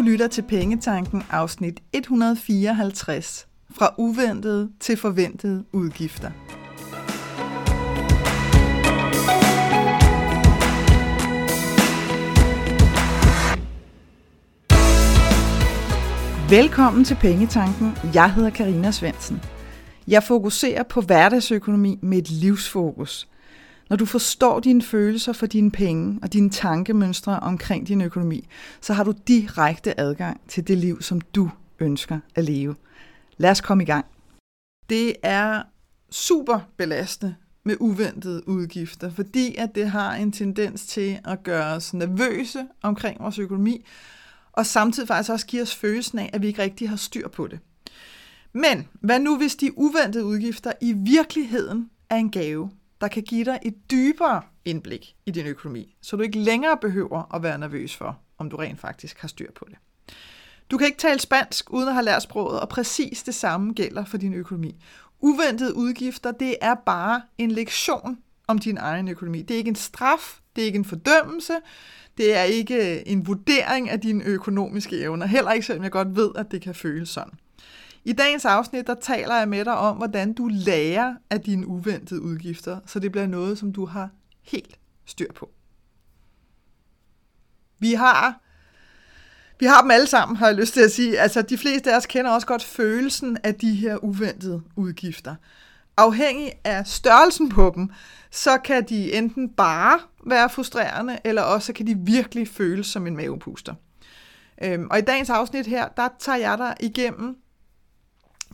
Du lytter til Pengetanken afsnit 154. Fra uventede til forventede udgifter. Velkommen til Pengetanken. Jeg hedder Karina Svensen. Jeg fokuserer på hverdagsøkonomi med et livsfokus. Når du forstår dine følelser for dine penge og dine tankemønstre omkring din økonomi, så har du direkte adgang til det liv, som du ønsker at leve. Lad os komme i gang. Det er super belastende med uventede udgifter, fordi at det har en tendens til at gøre os nervøse omkring vores økonomi, og samtidig faktisk også give os følelsen af, at vi ikke rigtig har styr på det. Men hvad nu, hvis de uventede udgifter i virkeligheden er en gave, der kan give dig et dybere indblik i din økonomi, så du ikke længere behøver at være nervøs for, om du rent faktisk har styr på det. Du kan ikke tale spansk uden at have lært sproget, og præcis det samme gælder for din økonomi. Uventede udgifter, det er bare en lektion om din egen økonomi. Det er ikke en straf, det er ikke en fordømmelse, det er ikke en vurdering af dine økonomiske evner, heller ikke selvom jeg godt ved, at det kan føles sådan. I dagens afsnit, der taler jeg med dig om, hvordan du lærer af dine uventede udgifter, så det bliver noget, som du har helt styr på. Vi har, vi har dem alle sammen, har jeg lyst til at sige. Altså, de fleste af os kender også godt følelsen af de her uventede udgifter. Afhængig af størrelsen på dem, så kan de enten bare være frustrerende, eller også kan de virkelig føles som en mavepuster. Øhm, og i dagens afsnit her, der tager jeg dig igennem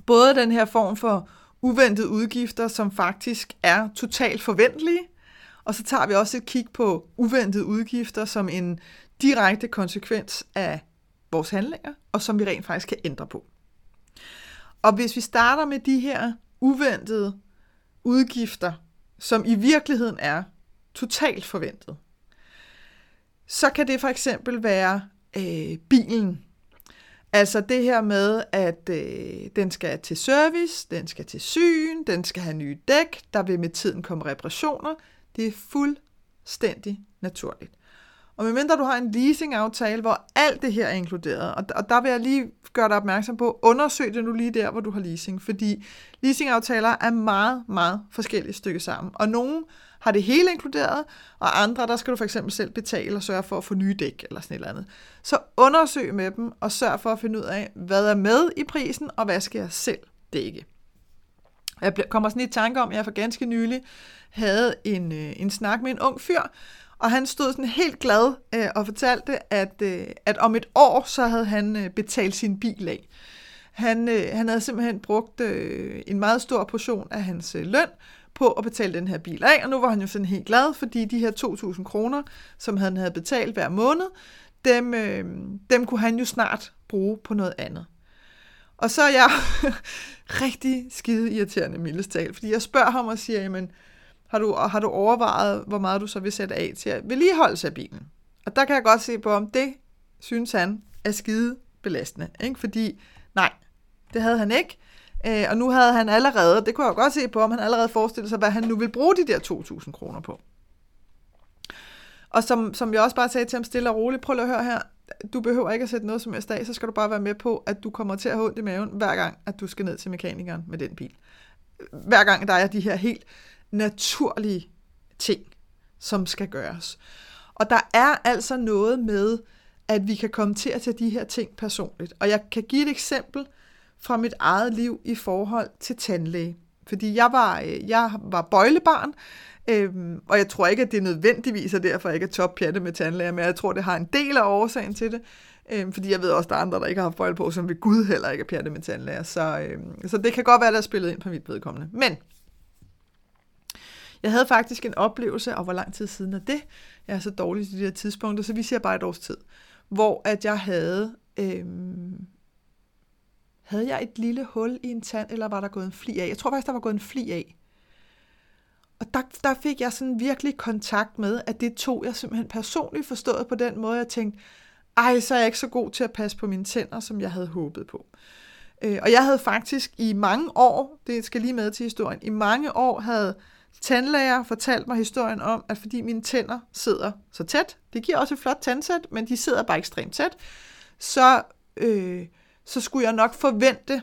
både den her form for uventede udgifter, som faktisk er totalt forventelige, og så tager vi også et kig på uventede udgifter som en direkte konsekvens af vores handlinger, og som vi rent faktisk kan ændre på. Og hvis vi starter med de her uventede udgifter, som i virkeligheden er totalt forventet, så kan det for eksempel være øh, bilen, Altså det her med, at øh, den skal til service, den skal til syn, den skal have nye dæk, der vil med tiden komme reparationer. Det er fuldstændig naturligt. Og medmindre du har en leasingaftale, hvor alt det her er inkluderet, og, og der vil jeg lige gøre dig opmærksom på, undersøg det nu lige der, hvor du har leasing, fordi leasingaftaler er meget, meget forskellige stykker sammen. Og nogle har det hele inkluderet, og andre, der skal du for eksempel selv betale og sørge for at få nye dæk eller sådan et eller andet. Så undersøg med dem og sørg for at finde ud af, hvad er med i prisen, og hvad skal jeg selv dække. Jeg kommer sådan i tanke om, at jeg for ganske nylig havde en, øh, en snak med en ung fyr, og han stod sådan helt glad øh, og fortalte, at, øh, at om et år, så havde han øh, betalt sin bil af. Han, øh, han havde simpelthen brugt øh, en meget stor portion af hans øh, løn på at betale den her bil af, og nu var han jo sådan helt glad, fordi de her 2.000 kroner, som han havde betalt hver måned, dem, øh, dem kunne han jo snart bruge på noget andet. Og så er jeg rigtig skide irriterende, mildestal, fordi jeg spørger ham og siger, jamen, har du, har du overvejet, hvor meget du så vil sætte af til at vedligeholde af bilen? Og der kan jeg godt se på, om det synes han er skide belastende. Ikke? Fordi nej, det havde han ikke. Øh, og nu havde han allerede, det kunne jeg jo godt se på, om han allerede forestillede sig, hvad han nu vil bruge de der 2.000 kroner på. Og som, som jeg også bare sagde til ham stille og roligt, prøv at høre her, du behøver ikke at sætte noget som helst af, så skal du bare være med på, at du kommer til at have ondt i maven, hver gang, at du skal ned til mekanikeren med den bil. Hver gang der er de her helt naturlige ting, som skal gøres. Og der er altså noget med, at vi kan komme til at tage de her ting personligt. Og jeg kan give et eksempel fra mit eget liv i forhold til tandlæge. Fordi jeg var, øh, jeg var bøjlebarn, øhm, og jeg tror ikke, at det er nødvendigvis er derfor, jeg ikke er toppjatte med tandlæger, men jeg tror, det har en del af årsagen til det. Øhm, fordi jeg ved også, at der er andre, der ikke har haft bøjle på, som ved Gud heller ikke er pjatte med tandlæger. Så, øhm, så det kan godt være, der er spillet ind på mit vedkommende. Men jeg havde faktisk en oplevelse, og hvor lang tid siden er det? Jeg er så dårlig til de her tidspunkter, så vi siger bare et års tid. Hvor at jeg havde... Øhm, havde jeg et lille hul i en tand, eller var der gået en fli af? Jeg tror faktisk, der var gået en fli af. Og der, der fik jeg sådan virkelig kontakt med, at det tog jeg simpelthen personligt forstået på den måde, jeg tænkte, ej, så er jeg ikke så god til at passe på mine tænder, som jeg havde håbet på. Øh, og jeg havde faktisk i mange år, det skal lige med til historien, i mange år havde tandlæger fortalt mig historien om, at fordi mine tænder sidder så tæt, det giver også et flot tandsæt, men de sidder bare ekstremt tæt, så, øh, så skulle jeg nok forvente,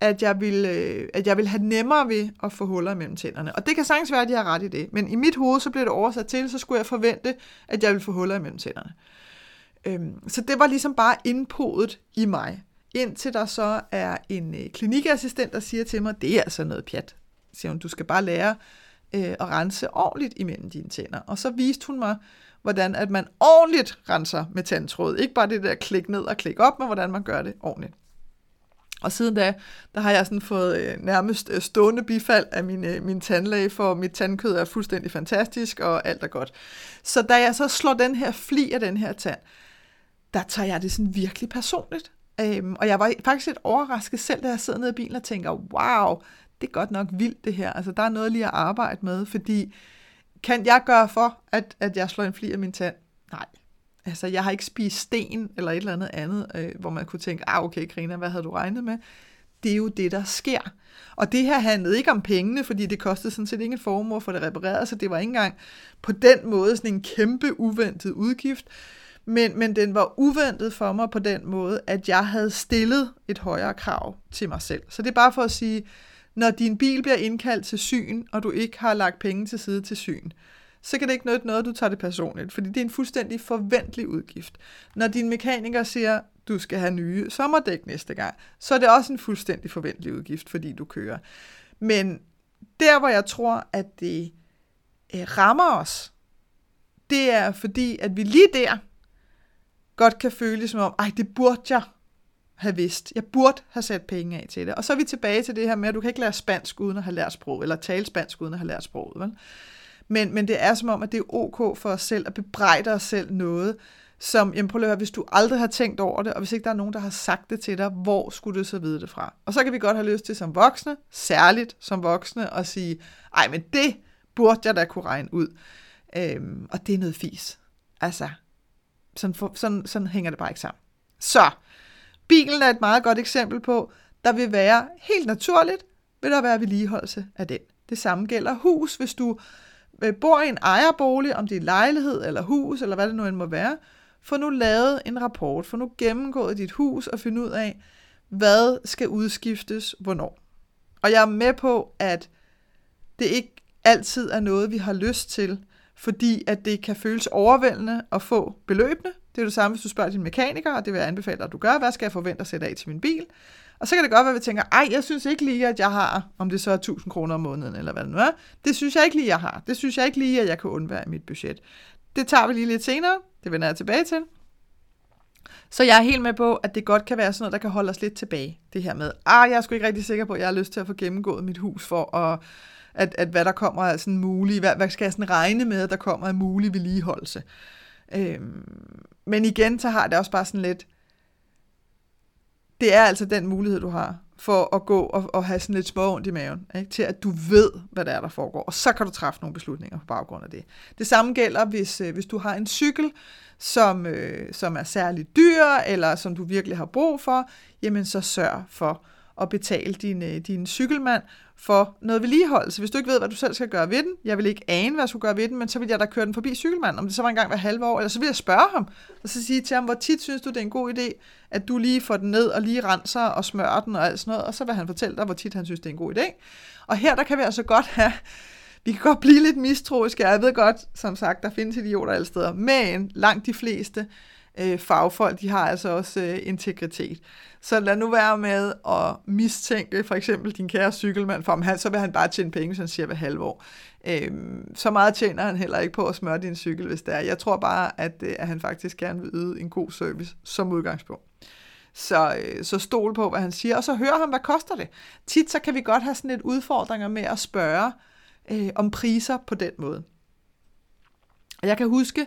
at jeg, ville, øh, at jeg ville have nemmere ved at få huller mellem tænderne. Og det kan sagtens være, at jeg har ret i det. Men i mit hoved, så blev det oversat til, så skulle jeg forvente, at jeg ville få huller mellem tænderne. Øhm, så det var ligesom bare indpodet i mig. Indtil der så er en øh, klinikassistent, der siger til mig, det er altså noget pjat. Siger hun, du skal bare lære øh, at rense ordentligt imellem dine tænder. Og så viste hun mig, hvordan at man ordentligt renser med tandtråd. Ikke bare det der klik ned og klik op, men hvordan man gør det ordentligt. Og siden da, der har jeg sådan fået øh, nærmest øh, stående bifald af min, øh, min tandlæge, for mit tandkød er fuldstændig fantastisk, og alt er godt. Så da jeg så slår den her fli af den her tand, der tager jeg det sådan virkelig personligt. Øhm, og jeg var faktisk lidt overrasket selv, da jeg sidder nede i bilen og tænker, wow, det er godt nok vildt det her. Altså, der er noget lige at arbejde med, fordi kan jeg gøre for, at, at jeg slår en fli af min tand? Nej. Altså, jeg har ikke spist sten eller et eller andet andet, øh, hvor man kunne tænke, ah, okay, Karina, hvad havde du regnet med? Det er jo det, der sker. Og det her handlede ikke om pengene, fordi det kostede sådan set ingen formue for det repareret, så det var ikke engang på den måde sådan en kæmpe uventet udgift. Men, men den var uventet for mig på den måde, at jeg havde stillet et højere krav til mig selv. Så det er bare for at sige, når din bil bliver indkaldt til syn, og du ikke har lagt penge til side til syn, så kan det ikke nytte noget, at du tager det personligt, fordi det er en fuldstændig forventelig udgift. Når din mekaniker siger, du skal have nye sommerdæk næste gang, så er det også en fuldstændig forventelig udgift, fordi du kører. Men der, hvor jeg tror, at det øh, rammer os, det er fordi, at vi lige der godt kan føle som om, ej, det burde jeg have vidst. Jeg burde have sat penge af til det. Og så er vi tilbage til det her med, at du kan ikke lære spansk uden at have lært sprog, eller tale spansk uden at have lært sproget. Vel? Men, men det er som om, at det er ok for os selv at bebrejde os selv noget, som, jamen prøv at høre, hvis du aldrig har tænkt over det, og hvis ikke der er nogen, der har sagt det til dig, hvor skulle du så vide det fra? Og så kan vi godt have lyst til som voksne, særligt som voksne, at sige, ej, men det burde jeg da kunne regne ud. Øhm, og det er noget fis. Altså, sådan, for, sådan, sådan hænger det bare ikke sammen. Så, bilen er et meget godt eksempel på, der vil være helt naturligt, vil der være vedligeholdelse af den. Det samme gælder hus, hvis du øh, bor i en ejerbolig, om det er lejlighed eller hus, eller hvad det nu end må være, få nu lavet en rapport, få nu gennemgået dit hus og finde ud af, hvad skal udskiftes, hvornår. Og jeg er med på, at det ikke altid er noget, vi har lyst til, fordi at det kan føles overvældende at få beløbene. Det er det samme, hvis du spørger din mekaniker, og det vil jeg anbefale at du gør. Hvad skal jeg forvente at sætte af til min bil? Og så kan det godt være, at vi tænker, ej, jeg synes ikke lige, at jeg har, om det så er 1000 kroner om måneden, eller hvad det nu er. Det synes jeg ikke lige, jeg har. Det synes jeg ikke lige, at jeg kan undvære i mit budget. Det tager vi lige lidt senere. Det vender jeg tilbage til. Så jeg er helt med på, at det godt kan være sådan noget, der kan holde os lidt tilbage. Det her med, ah, jeg er sgu ikke rigtig sikker på, at jeg har lyst til at få gennemgået mit hus for at at, at hvad der kommer af sådan mulig, hvad, hvad skal jeg sådan regne med, at der kommer af mulig vedligeholdelse. Øhm, men igen, så har det også bare sådan lidt, det er altså den mulighed, du har for at gå og, og have sådan lidt små ondt i maven, ikke? til at du ved, hvad der er, der foregår, og så kan du træffe nogle beslutninger på baggrund af det. Det samme gælder, hvis, øh, hvis du har en cykel, som, øh, som er særligt dyr, eller som du virkelig har brug for, jamen så sørg for at betale din, øh, din cykelmand for noget vedligeholdelse. Hvis du ikke ved, hvad du selv skal gøre ved den, jeg vil ikke ane, hvad jeg skulle gøre ved den, men så vil jeg da køre den forbi cykelmanden, om det så var engang hver halve år, eller så vil jeg spørge ham, og så sige til ham, hvor tit synes du, det er en god idé, at du lige får den ned og lige renser og smører den og alt sådan noget, og så vil han fortælle dig, hvor tit han synes, det er en god idé. Og her, der kan vi altså godt have, vi kan godt blive lidt mistroiske, jeg ved godt, som sagt, der findes idioter alle steder, men langt de fleste øh, fagfolk, de har altså også øh, integritet. Så lad nu være med at mistænke for eksempel din kære cykelmand, for om han, så vil han bare tjene penge, han siger hver halve år. Øhm, så meget tjener han heller ikke på at smøre din cykel, hvis det er. Jeg tror bare, at, øh, at han faktisk gerne vil yde en god service som udgangspunkt. Så, øh, så stol på, hvad han siger, og så hør ham, hvad koster det. Tit så kan vi godt have sådan lidt udfordringer med at spørge øh, om priser på den måde. Og jeg kan huske,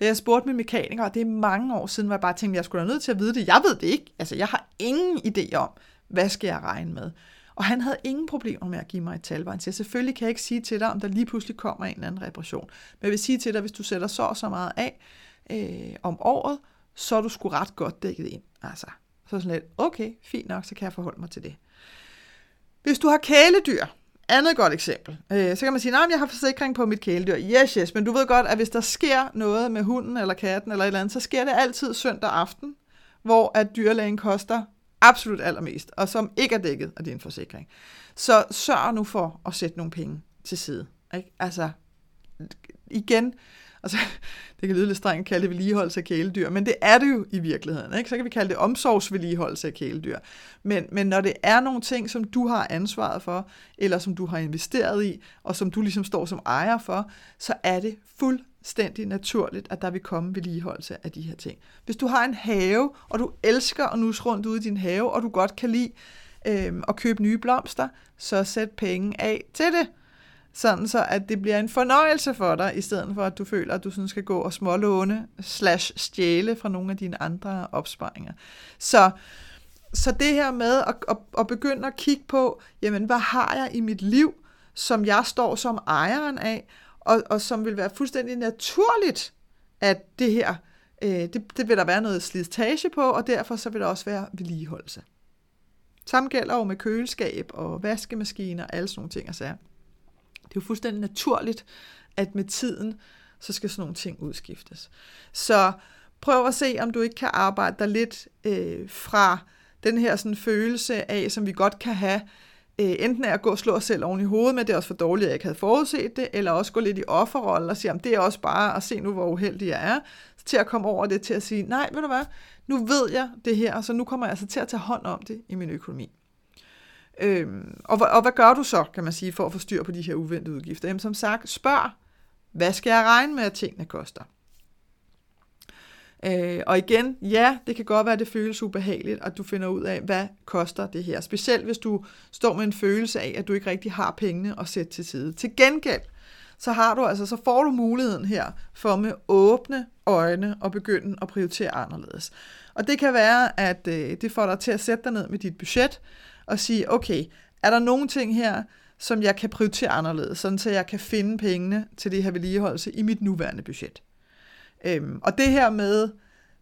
da jeg spurgte min mekaniker, og det er mange år siden, hvor jeg bare tænkte, at jeg skulle være nødt til at vide det. Jeg ved det ikke. Altså, jeg har ingen idé om, hvad skal jeg regne med. Og han havde ingen problemer med at give mig et tal, han siger, selvfølgelig kan jeg ikke sige til dig, om der lige pludselig kommer en eller anden reparation. Men jeg vil sige til dig, hvis du sætter så og så meget af øh, om året, så er du sgu ret godt dækket ind. Altså, så sådan lidt, okay, fint nok, så kan jeg forholde mig til det. Hvis du har kæledyr, andet godt eksempel. Øh, så kan man sige, at jeg har forsikring på mit kæledyr. Yes, yes, men du ved godt, at hvis der sker noget med hunden eller katten eller et eller andet, så sker det altid søndag aften, hvor at dyrlægen koster absolut allermest, og som ikke er dækket af din forsikring. Så sørg nu for at sætte nogle penge til side. Ikke? Altså, igen, altså, det kan lyde lidt strengt at kalde det vedligeholdelse af kæledyr, men det er det jo i virkeligheden. Ikke? Så kan vi kalde det omsorgsvedligeholdelse af kæledyr. Men, men når det er nogle ting, som du har ansvaret for, eller som du har investeret i, og som du ligesom står som ejer for, så er det fuldstændig naturligt, at der vil komme vedligeholdelse af de her ting. Hvis du har en have, og du elsker at nus rundt ude i din have, og du godt kan lide øh, at købe nye blomster, så sæt penge af til det sådan så at det bliver en fornøjelse for dig, i stedet for at du føler, at du sådan skal gå og smålåne slash stjæle fra nogle af dine andre opsparinger. Så, så det her med at, at, at begynde at kigge på, jamen hvad har jeg i mit liv, som jeg står som ejeren af, og, og som vil være fuldstændig naturligt, at det her, øh, det, det vil der være noget slitage på, og derfor så vil der også være vedligeholdelse. Samme gælder jo med køleskab og vaskemaskiner og alle sådan nogle ting og sager. Det er jo fuldstændig naturligt, at med tiden, så skal sådan nogle ting udskiftes. Så prøv at se, om du ikke kan arbejde dig lidt øh, fra den her sådan følelse af, som vi godt kan have, øh, enten er at gå og slå os selv oven i hovedet med, det er også for dårligt, at jeg ikke havde forudset det, eller også gå lidt i offerrollen og sige, om det er også bare at se nu, hvor uheldig jeg er, til at komme over det til at sige, nej, ved du hvad, nu ved jeg det her, så nu kommer jeg altså til at tage hånd om det i min økonomi. Øhm, og, og hvad gør du så, kan man sige, for at få styr på de her uventede udgifter? Jamen som sagt, spørg, hvad skal jeg regne med, at tingene koster? Øh, og igen, ja, det kan godt være, at det føles ubehageligt, at du finder ud af, hvad koster det her. Specielt hvis du står med en følelse af, at du ikke rigtig har pengene at sætte til side. Til gengæld, så har du altså, så får du muligheden her for med åbne øjne at begynde at prioritere anderledes. Og det kan være, at øh, det får dig til at sætte dig ned med dit budget, og sige, okay, er der nogle ting her, som jeg kan prioritere anderledes, sådan så jeg kan finde pengene til det her vedligeholdelse i mit nuværende budget. Øhm, og det her med,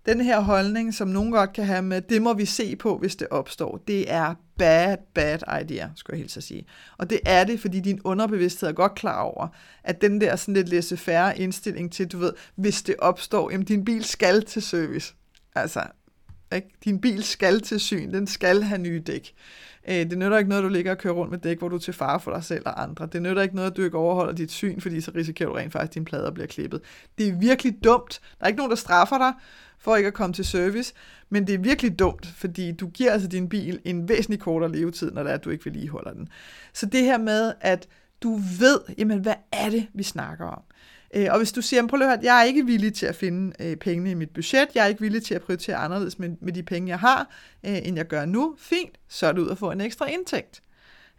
den her holdning, som nogen godt kan have med, det må vi se på, hvis det opstår, det er bad, bad idea, skulle jeg helt så sige. Og det er det, fordi din underbevidsthed er godt klar over, at den der sådan lidt læse færre indstilling til, du ved, hvis det opstår, jamen din bil skal til service. Altså, ikke? din bil skal til syn, den skal have nye dæk. Øh, det nytter ikke noget, at du ligger og kører rundt med dæk, hvor du er til fare for dig selv og andre. Det nytter ikke noget, at du ikke overholder dit syn, fordi så risikerer du rent faktisk, at dine plader bliver klippet. Det er virkelig dumt. Der er ikke nogen, der straffer dig for ikke at komme til service, men det er virkelig dumt, fordi du giver altså din bil en væsentlig kortere levetid, når det er, at du ikke vedligeholder den. Så det her med, at du ved, jamen, hvad er det, vi snakker om? Øh, og hvis du siger, prøv at høre, jeg er ikke villig til at finde øh, pengene i mit budget, jeg er ikke villig til at prioritere anderledes med, med de penge, jeg har, øh, end jeg gør nu, fint, så er du ud at få en ekstra indtægt.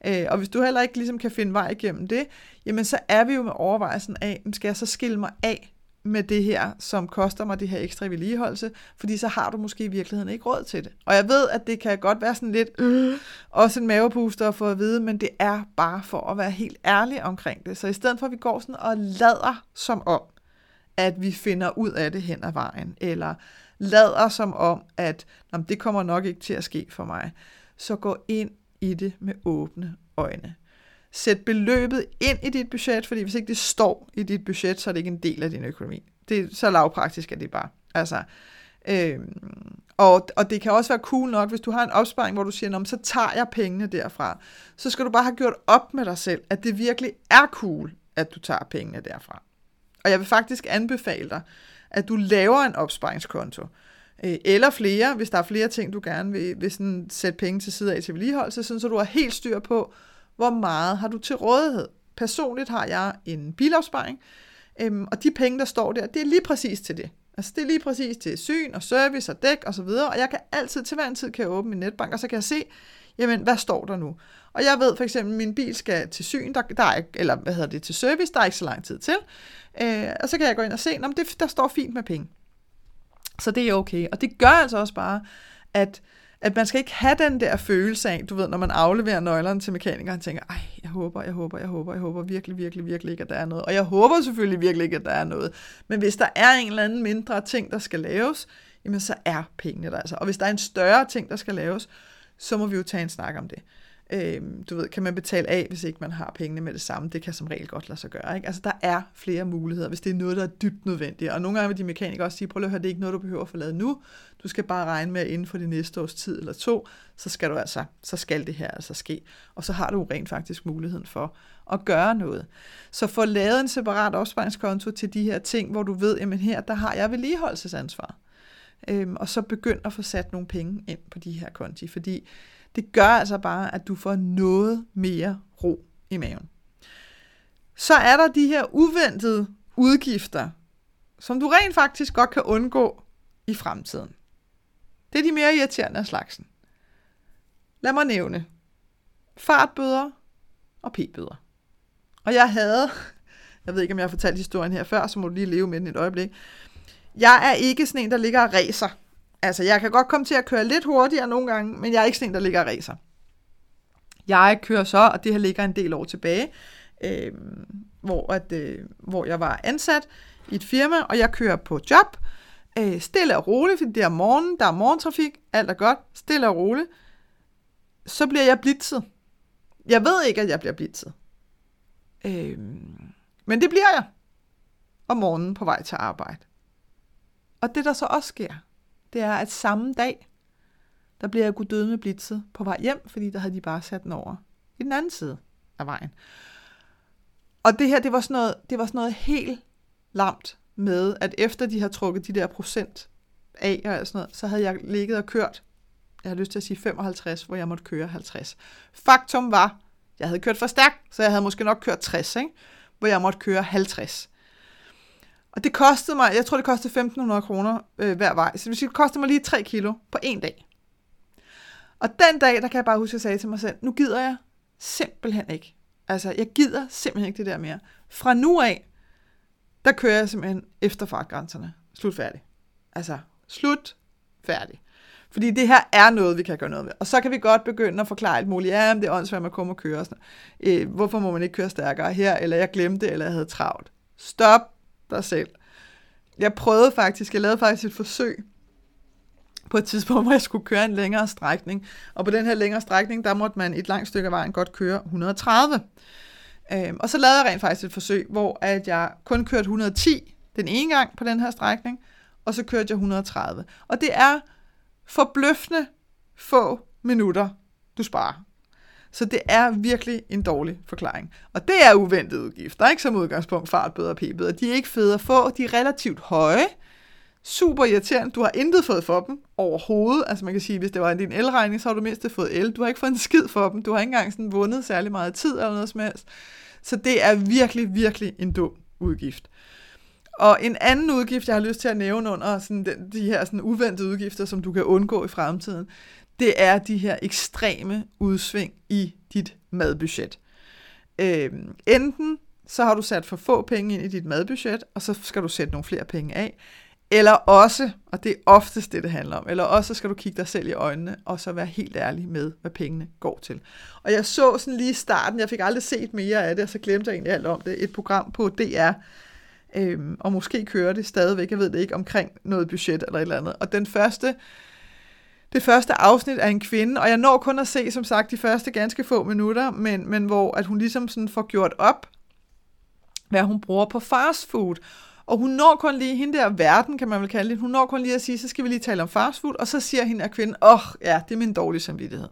Øh, og hvis du heller ikke ligesom kan finde vej igennem det, jamen så er vi jo med overvejelsen af, skal jeg så skille mig af med det her, som koster mig det her ekstra vedligeholdelse, fordi så har du måske i virkeligheden ikke råd til det. Og jeg ved, at det kan godt være sådan lidt, øh, også en mavepuster at få at vide, men det er bare for at være helt ærlig omkring det. Så i stedet for, at vi går sådan og lader som om, at vi finder ud af det hen ad vejen, eller lader som om, at jamen, det kommer nok ikke til at ske for mig, så gå ind i det med åbne øjne. Sæt beløbet ind i dit budget, fordi hvis ikke det står i dit budget, så er det ikke en del af din økonomi. Det er så lavpraktisk, at det bare. Altså, øh, og, og det kan også være cool nok, hvis du har en opsparing, hvor du siger, så tager jeg pengene derfra. Så skal du bare have gjort op med dig selv, at det virkelig er cool, at du tager pengene derfra. Og jeg vil faktisk anbefale dig, at du laver en opsparingskonto. Øh, eller flere, hvis der er flere ting, du gerne vil, vil sådan sætte penge til side af til vedligeholdelse, sådan så du har helt styr på, hvor meget har du til rådighed. Personligt har jeg en bilopsparing, øhm, og de penge, der står der, det er lige præcis til det. Altså det er lige præcis til syn og service og dæk og så videre, og jeg kan altid til hver en tid kan jeg åbne min netbank, og så kan jeg se, jamen hvad står der nu? Og jeg ved for eksempel, at min bil skal til syn, der, der er, eller hvad hedder det, til service, der er ikke så lang tid til, øh, og så kan jeg gå ind og se, om det, der står fint med penge. Så det er okay, og det gør altså også bare, at at man skal ikke have den der følelse af, du ved, når man afleverer nøglerne til mekanikeren, og tænker, ej, jeg håber, jeg håber, jeg håber, jeg håber virkelig, virkelig, virkelig ikke, at der er noget. Og jeg håber selvfølgelig virkelig ikke, at der er noget. Men hvis der er en eller anden mindre ting, der skal laves, jamen så er pengene der altså. Og hvis der er en større ting, der skal laves, så må vi jo tage en snak om det øh, du ved, kan man betale af, hvis ikke man har pengene med det samme? Det kan som regel godt lade sig gøre. Ikke? Altså, der er flere muligheder, hvis det er noget, der er dybt nødvendigt. Og nogle gange vil de mekanikere også sige, prøv at høre, det er ikke noget, du behøver at få lavet nu. Du skal bare regne med, at inden for de næste års tid eller to, så skal du altså, så skal det her altså ske. Og så har du rent faktisk muligheden for at gøre noget. Så få lavet en separat opsparingskonto til de her ting, hvor du ved, jamen her, der har jeg vedligeholdelsesansvar. Øhm, og så begynd at få sat nogle penge ind på de her konti, fordi det gør altså bare, at du får noget mere ro i maven. Så er der de her uventede udgifter, som du rent faktisk godt kan undgå i fremtiden. Det er de mere irriterende af slagsen. Lad mig nævne fartbøder og p-bøder. Og jeg havde, jeg ved ikke om jeg har fortalt historien her før, så må du lige leve med den et øjeblik. Jeg er ikke sådan en, der ligger og racer Altså, jeg kan godt komme til at køre lidt hurtigere nogle gange, men jeg er ikke sådan en, der ligger og racer. Jeg kører så, og det her ligger en del år tilbage, øh, hvor, at, øh, hvor jeg var ansat i et firma, og jeg kører på job, øh, stille og roligt, fordi det er morgen, der er morgentrafik, alt er godt, stille og roligt. Så bliver jeg blitzet. Jeg ved ikke, at jeg bliver blitzet. Øh, men det bliver jeg om morgenen på vej til arbejde. Og det, der så også sker, det er, at samme dag, der bliver jeg døde med blitzet på vej hjem, fordi der havde de bare sat den over i den anden side af vejen. Og det her, det var sådan noget, det var sådan noget helt lamt med, at efter de har trukket de der procent af og sådan noget, så havde jeg ligget og kørt, jeg har lyst til at sige 55, hvor jeg måtte køre 50. Faktum var, jeg havde kørt for stærkt, så jeg havde måske nok kørt 60, ikke? hvor jeg måtte køre 50. Og det kostede mig, jeg tror det kostede 1.500 kroner øh, hver vej. Så det kostede mig lige 3 kilo på en dag. Og den dag, der kan jeg bare huske, at jeg sagde til mig selv, nu gider jeg simpelthen ikke. Altså, jeg gider simpelthen ikke det der mere. Fra nu af, der kører jeg simpelthen efter fartgrænserne. Slut færdig. Altså, slut færdig. Fordi det her er noget, vi kan gøre noget ved. Og så kan vi godt begynde at forklare alt muligt. Ja, det er åndssvagt, man kommer og kører. Sådan. Øh, hvorfor må man ikke køre stærkere her? Eller jeg glemte, eller jeg havde travlt. Stop dig selv. Jeg prøvede faktisk, jeg lavede faktisk et forsøg på et tidspunkt, hvor jeg skulle køre en længere strækning. Og på den her længere strækning, der måtte man et langt stykke af vejen godt køre 130. Øhm, og så lavede jeg rent faktisk et forsøg, hvor at jeg kun kørte 110 den ene gang på den her strækning, og så kørte jeg 130. Og det er forbløffende få minutter, du sparer. Så det er virkelig en dårlig forklaring. Og det er uventede udgifter, ikke som udgangspunkt fartbøder og p-bøder. De er ikke fede at få, de er relativt høje, super irriterende. Du har intet fået for dem overhovedet. Altså man kan sige, hvis det var en din elregning, så har du mindst fået el. Du har ikke fået en skid for dem. Du har ikke engang sådan vundet særlig meget tid eller noget som helst. Så det er virkelig, virkelig en dum udgift. Og en anden udgift, jeg har lyst til at nævne under sådan de her sådan uventede udgifter, som du kan undgå i fremtiden, det er de her ekstreme udsving i dit madbudget. Øh, enten så har du sat for få penge ind i dit madbudget, og så skal du sætte nogle flere penge af, eller også, og det er oftest det, det handler om, eller også skal du kigge dig selv i øjnene, og så være helt ærlig med, hvad pengene går til. Og jeg så sådan lige i starten, jeg fik aldrig set mere af det, og så glemte jeg egentlig alt om det, et program på DR, øhm, og måske kører det stadigvæk, jeg ved det ikke, omkring noget budget eller et eller andet. Og den første det første afsnit af en kvinde, og jeg når kun at se, som sagt, de første ganske få minutter, men, men hvor at hun ligesom sådan får gjort op, hvad hun bruger på fast food. Og hun når kun lige, hende der verden, kan man vel kalde det, hun når kun lige at sige, så skal vi lige tale om fast food, og så siger hende af kvinden, åh, oh, ja, det er min dårlige samvittighed.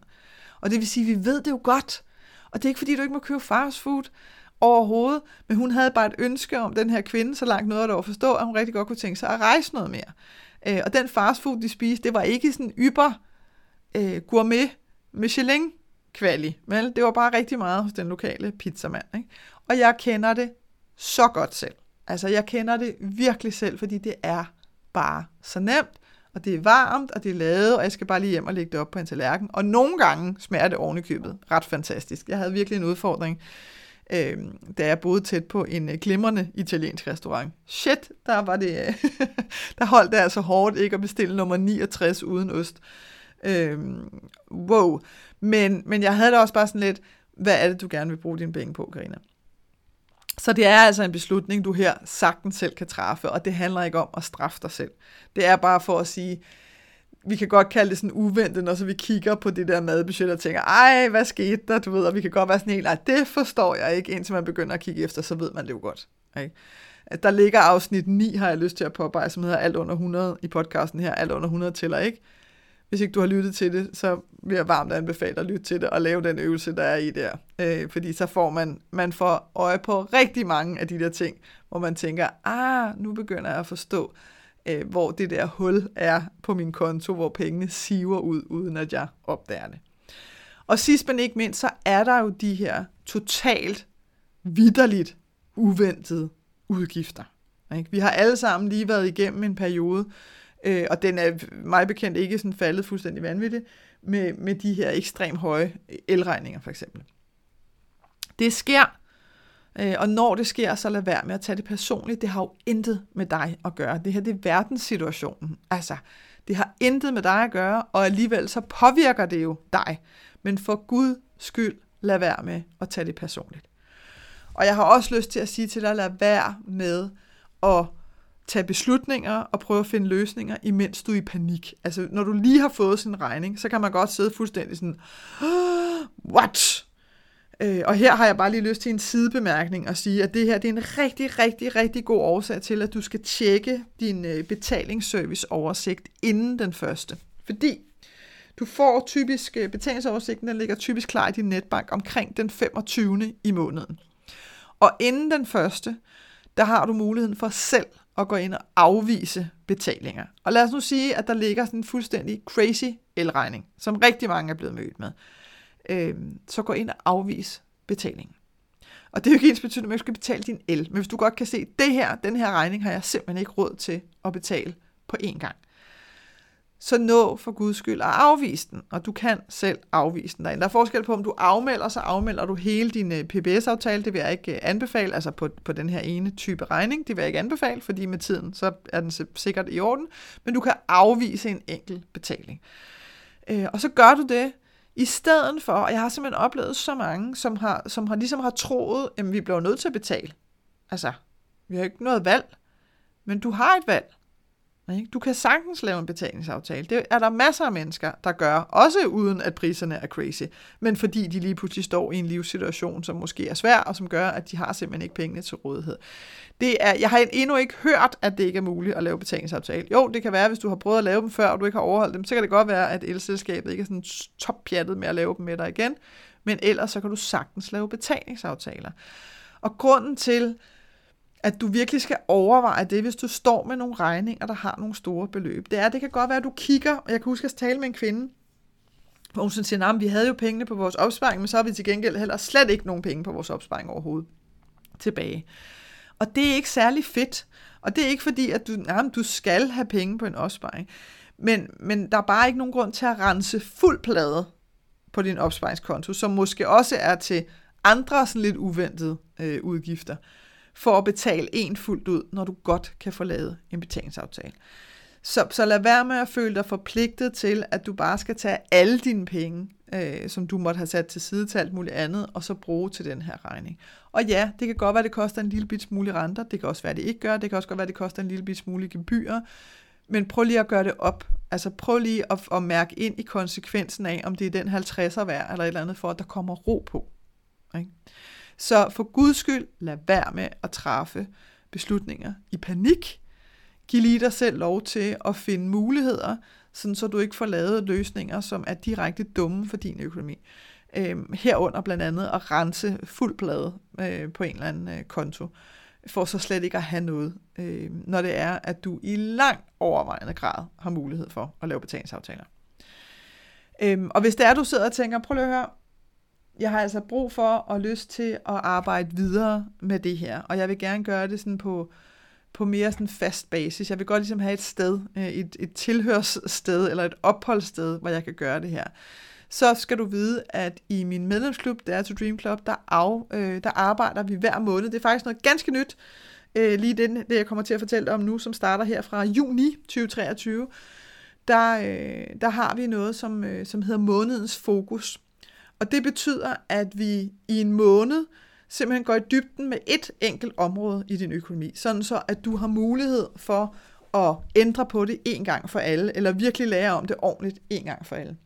Og det vil sige, vi ved det jo godt. Og det er ikke fordi, du ikke må købe fast food overhovedet, men hun havde bare et ønske om den her kvinde, så langt noget at forstå, at hun rigtig godt kunne tænke sig at rejse noget mere. Øh, og den fastfood, de spiste, det var ikke sådan yber øh, gourmet Michelin kvali, men det var bare rigtig meget hos den lokale pizzamand. Ikke? Og jeg kender det så godt selv. Altså, jeg kender det virkelig selv, fordi det er bare så nemt, og det er varmt, og det er lavet, og jeg skal bare lige hjem og lægge det op på en tallerken. Og nogle gange smager det ovenikøbet købet ret fantastisk. Jeg havde virkelig en udfordring øh, da jeg boede tæt på en øh, glimrende italiensk restaurant. Shit, der var det, øh, der holdt det altså hårdt ikke at bestille nummer 69 uden ost. Øh, wow. Men, men jeg havde da også bare sådan lidt, hvad er det, du gerne vil bruge dine penge på, Karina? Så det er altså en beslutning, du her sagtens selv kan træffe, og det handler ikke om at straffe dig selv. Det er bare for at sige, vi kan godt kalde det sådan uventet, når så vi kigger på det der madbudget og tænker, ej, hvad skete der, du ved, og vi kan godt være sådan helt, nej, det forstår jeg ikke, indtil man begynder at kigge efter, så ved man det jo godt. Ikke? Der ligger afsnit 9, har jeg lyst til at påpege, som hedder Alt under 100 i podcasten her, Alt under 100 tæller ikke. Hvis ikke du har lyttet til det, så vil jeg varmt anbefale at lytte til det og lave den øvelse, der er i der. Øh, fordi så får man, man får øje på rigtig mange af de der ting, hvor man tænker, ah, nu begynder jeg at forstå, øh, hvor det der hul er på min konto, hvor pengene siver ud, uden at jeg opdager det. Og sidst men ikke mindst, så er der jo de her totalt vidderligt uventede udgifter. Ikke? Vi har alle sammen lige været igennem en periode, øh, og den er mig bekendt ikke sådan faldet fuldstændig vanvittigt, med, med de her ekstremt høje elregninger for eksempel. Det sker, øh, og når det sker, så lad være med at tage det personligt. Det har jo intet med dig at gøre. Det her det er verdenssituationen. Altså, det har intet med dig at gøre, og alligevel så påvirker det jo dig. Men for Gud skyld, lad være med at tage det personligt. Og jeg har også lyst til at sige til dig, lad være med at tage beslutninger og prøve at finde løsninger, imens du er i panik. Altså, når du lige har fået sin regning, så kan man godt sidde fuldstændig sådan, what? Øh, og her har jeg bare lige lyst til en sidebemærkning og sige, at det her det er en rigtig, rigtig, rigtig god årsag til, at du skal tjekke din øh, betalingsserviceoversigt inden den første. Fordi du får typisk, øh, betalingsoversigten den ligger typisk klar i din netbank omkring den 25. i måneden. Og inden den første, der har du muligheden for selv at gå ind og afvise betalinger. Og lad os nu sige, at der ligger sådan en fuldstændig crazy elregning, som rigtig mange er blevet mødt med. Øh, så gå ind og afvis betalingen. Og det er jo ikke ens betydende, at man skal betale din el. Men hvis du godt kan se, det her, den her regning har jeg simpelthen ikke råd til at betale på én gang, så nå for guds skyld at afvise den, og du kan selv afvise den derinde. Der er forskel på, om du afmelder, så afmelder du hele din øh, PBS-aftale, det vil jeg ikke øh, anbefale, altså på, på den her ene type regning, det vil jeg ikke anbefale, fordi med tiden, så er den sikkert i orden, men du kan afvise en enkelt betaling. Øh, og så gør du det, i stedet for, og jeg har simpelthen oplevet så mange, som har, som har ligesom har troet, at vi bliver nødt til at betale. Altså, vi har ikke noget valg, men du har et valg. Ikke? Du kan sagtens lave en betalingsaftale. Det er der masser af mennesker, der gør, også uden at priserne er crazy, men fordi de lige pludselig står i en livssituation, som måske er svær, og som gør, at de har simpelthen ikke pengene til rådighed. Det er, jeg har endnu ikke hørt, at det ikke er muligt at lave betalingsaftale. Jo, det kan være, hvis du har prøvet at lave dem før, og du ikke har overholdt dem, så kan det godt være, at elselskabet ikke er sådan toppjattet med at lave dem med dig igen, men ellers så kan du sagtens lave betalingsaftaler. Og grunden til, at du virkelig skal overveje det, hvis du står med nogle regninger, der har nogle store beløb. Det er, det kan godt være, at du kigger, og jeg kan huske at tale med en kvinde, hvor hun siger, at vi havde jo pengene på vores opsparing, men så har vi til gengæld heller slet ikke nogen penge på vores opsparing overhovedet tilbage. Og det er ikke særlig fedt. Og det er ikke fordi, at du, jamen, du skal have penge på en opsparing. Men, men der er bare ikke nogen grund til at rense fuld plade på din opsparingskonto, som måske også er til andre sådan lidt uventede øh, udgifter for at betale en fuldt ud, når du godt kan få lavet en betalingsaftale. Så, så lad være med at føle dig forpligtet til, at du bare skal tage alle dine penge, øh, som du måtte have sat til side til alt muligt andet, og så bruge til den her regning. Og ja, det kan godt være, det koster en lille bit smule renter. Det kan også være, det ikke gør. Det kan også godt være, det koster en lille bit smule gebyrer. Men prøv lige at gøre det op. Altså prøv lige at, at mærke ind i konsekvensen af, om det er den 50'er værd, eller et eller andet, for at der kommer ro på. Ikke? Så for guds skyld, lad være med at træffe beslutninger i panik. Giv lige dig selv lov til at finde muligheder, sådan så du ikke får lavet løsninger, som er direkte dumme for din økonomi. Øhm, herunder blandt andet at rense fuld plade øh, på en eller anden øh, konto, for så slet ikke at have noget, øh, når det er, at du i lang overvejende grad har mulighed for at lave betalingsaftaler. Øhm, og hvis det er, du sidder og tænker, prøv lige at høre, jeg har altså brug for og lyst til at arbejde videre med det her, og jeg vil gerne gøre det sådan på, på mere sådan fast basis. Jeg vil godt ligesom have et sted, øh, et, et tilhørssted eller et opholdssted, hvor jeg kan gøre det her. Så skal du vide, at i min medlemsklub, der er to Dream Club, der, af, øh, der arbejder vi hver måned. Det er faktisk noget ganske nyt, øh, lige den, det jeg kommer til at fortælle dig om nu, som starter her fra juni 2023. Der, øh, der har vi noget, som, øh, som hedder månedens fokus. Og det betyder, at vi i en måned simpelthen går i dybden med et enkelt område i din økonomi, sådan så at du har mulighed for at ændre på det en gang for alle, eller virkelig lære om det ordentligt en gang for alle.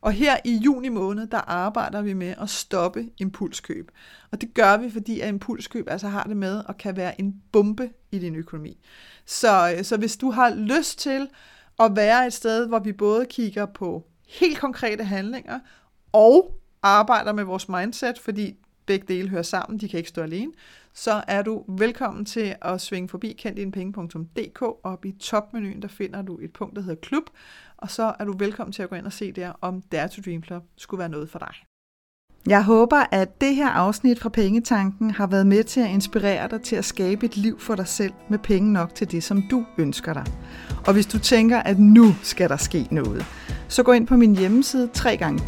Og her i juni måned, der arbejder vi med at stoppe impulskøb. Og det gør vi, fordi at impulskøb altså har det med og kan være en bombe i din økonomi. Så, så hvis du har lyst til at være et sted, hvor vi både kigger på helt konkrete handlinger og arbejder med vores mindset, fordi begge dele hører sammen, de kan ikke stå alene, så er du velkommen til at svinge forbi kenddinepenge.dk, og i topmenuen, der finder du et punkt, der hedder klub, og så er du velkommen til at gå ind og se der, om Dare to Dream Club skulle være noget for dig. Jeg håber, at det her afsnit fra Pengetanken har været med til at inspirere dig til at skabe et liv for dig selv med penge nok til det, som du ønsker dig. Og hvis du tænker, at nu skal der ske noget, så gå ind på min hjemmeside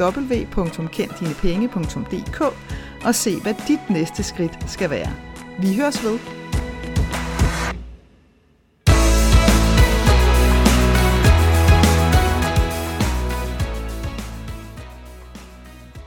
www.kenddinepenge.dk og se, hvad dit næste skridt skal være. Vi høres ved.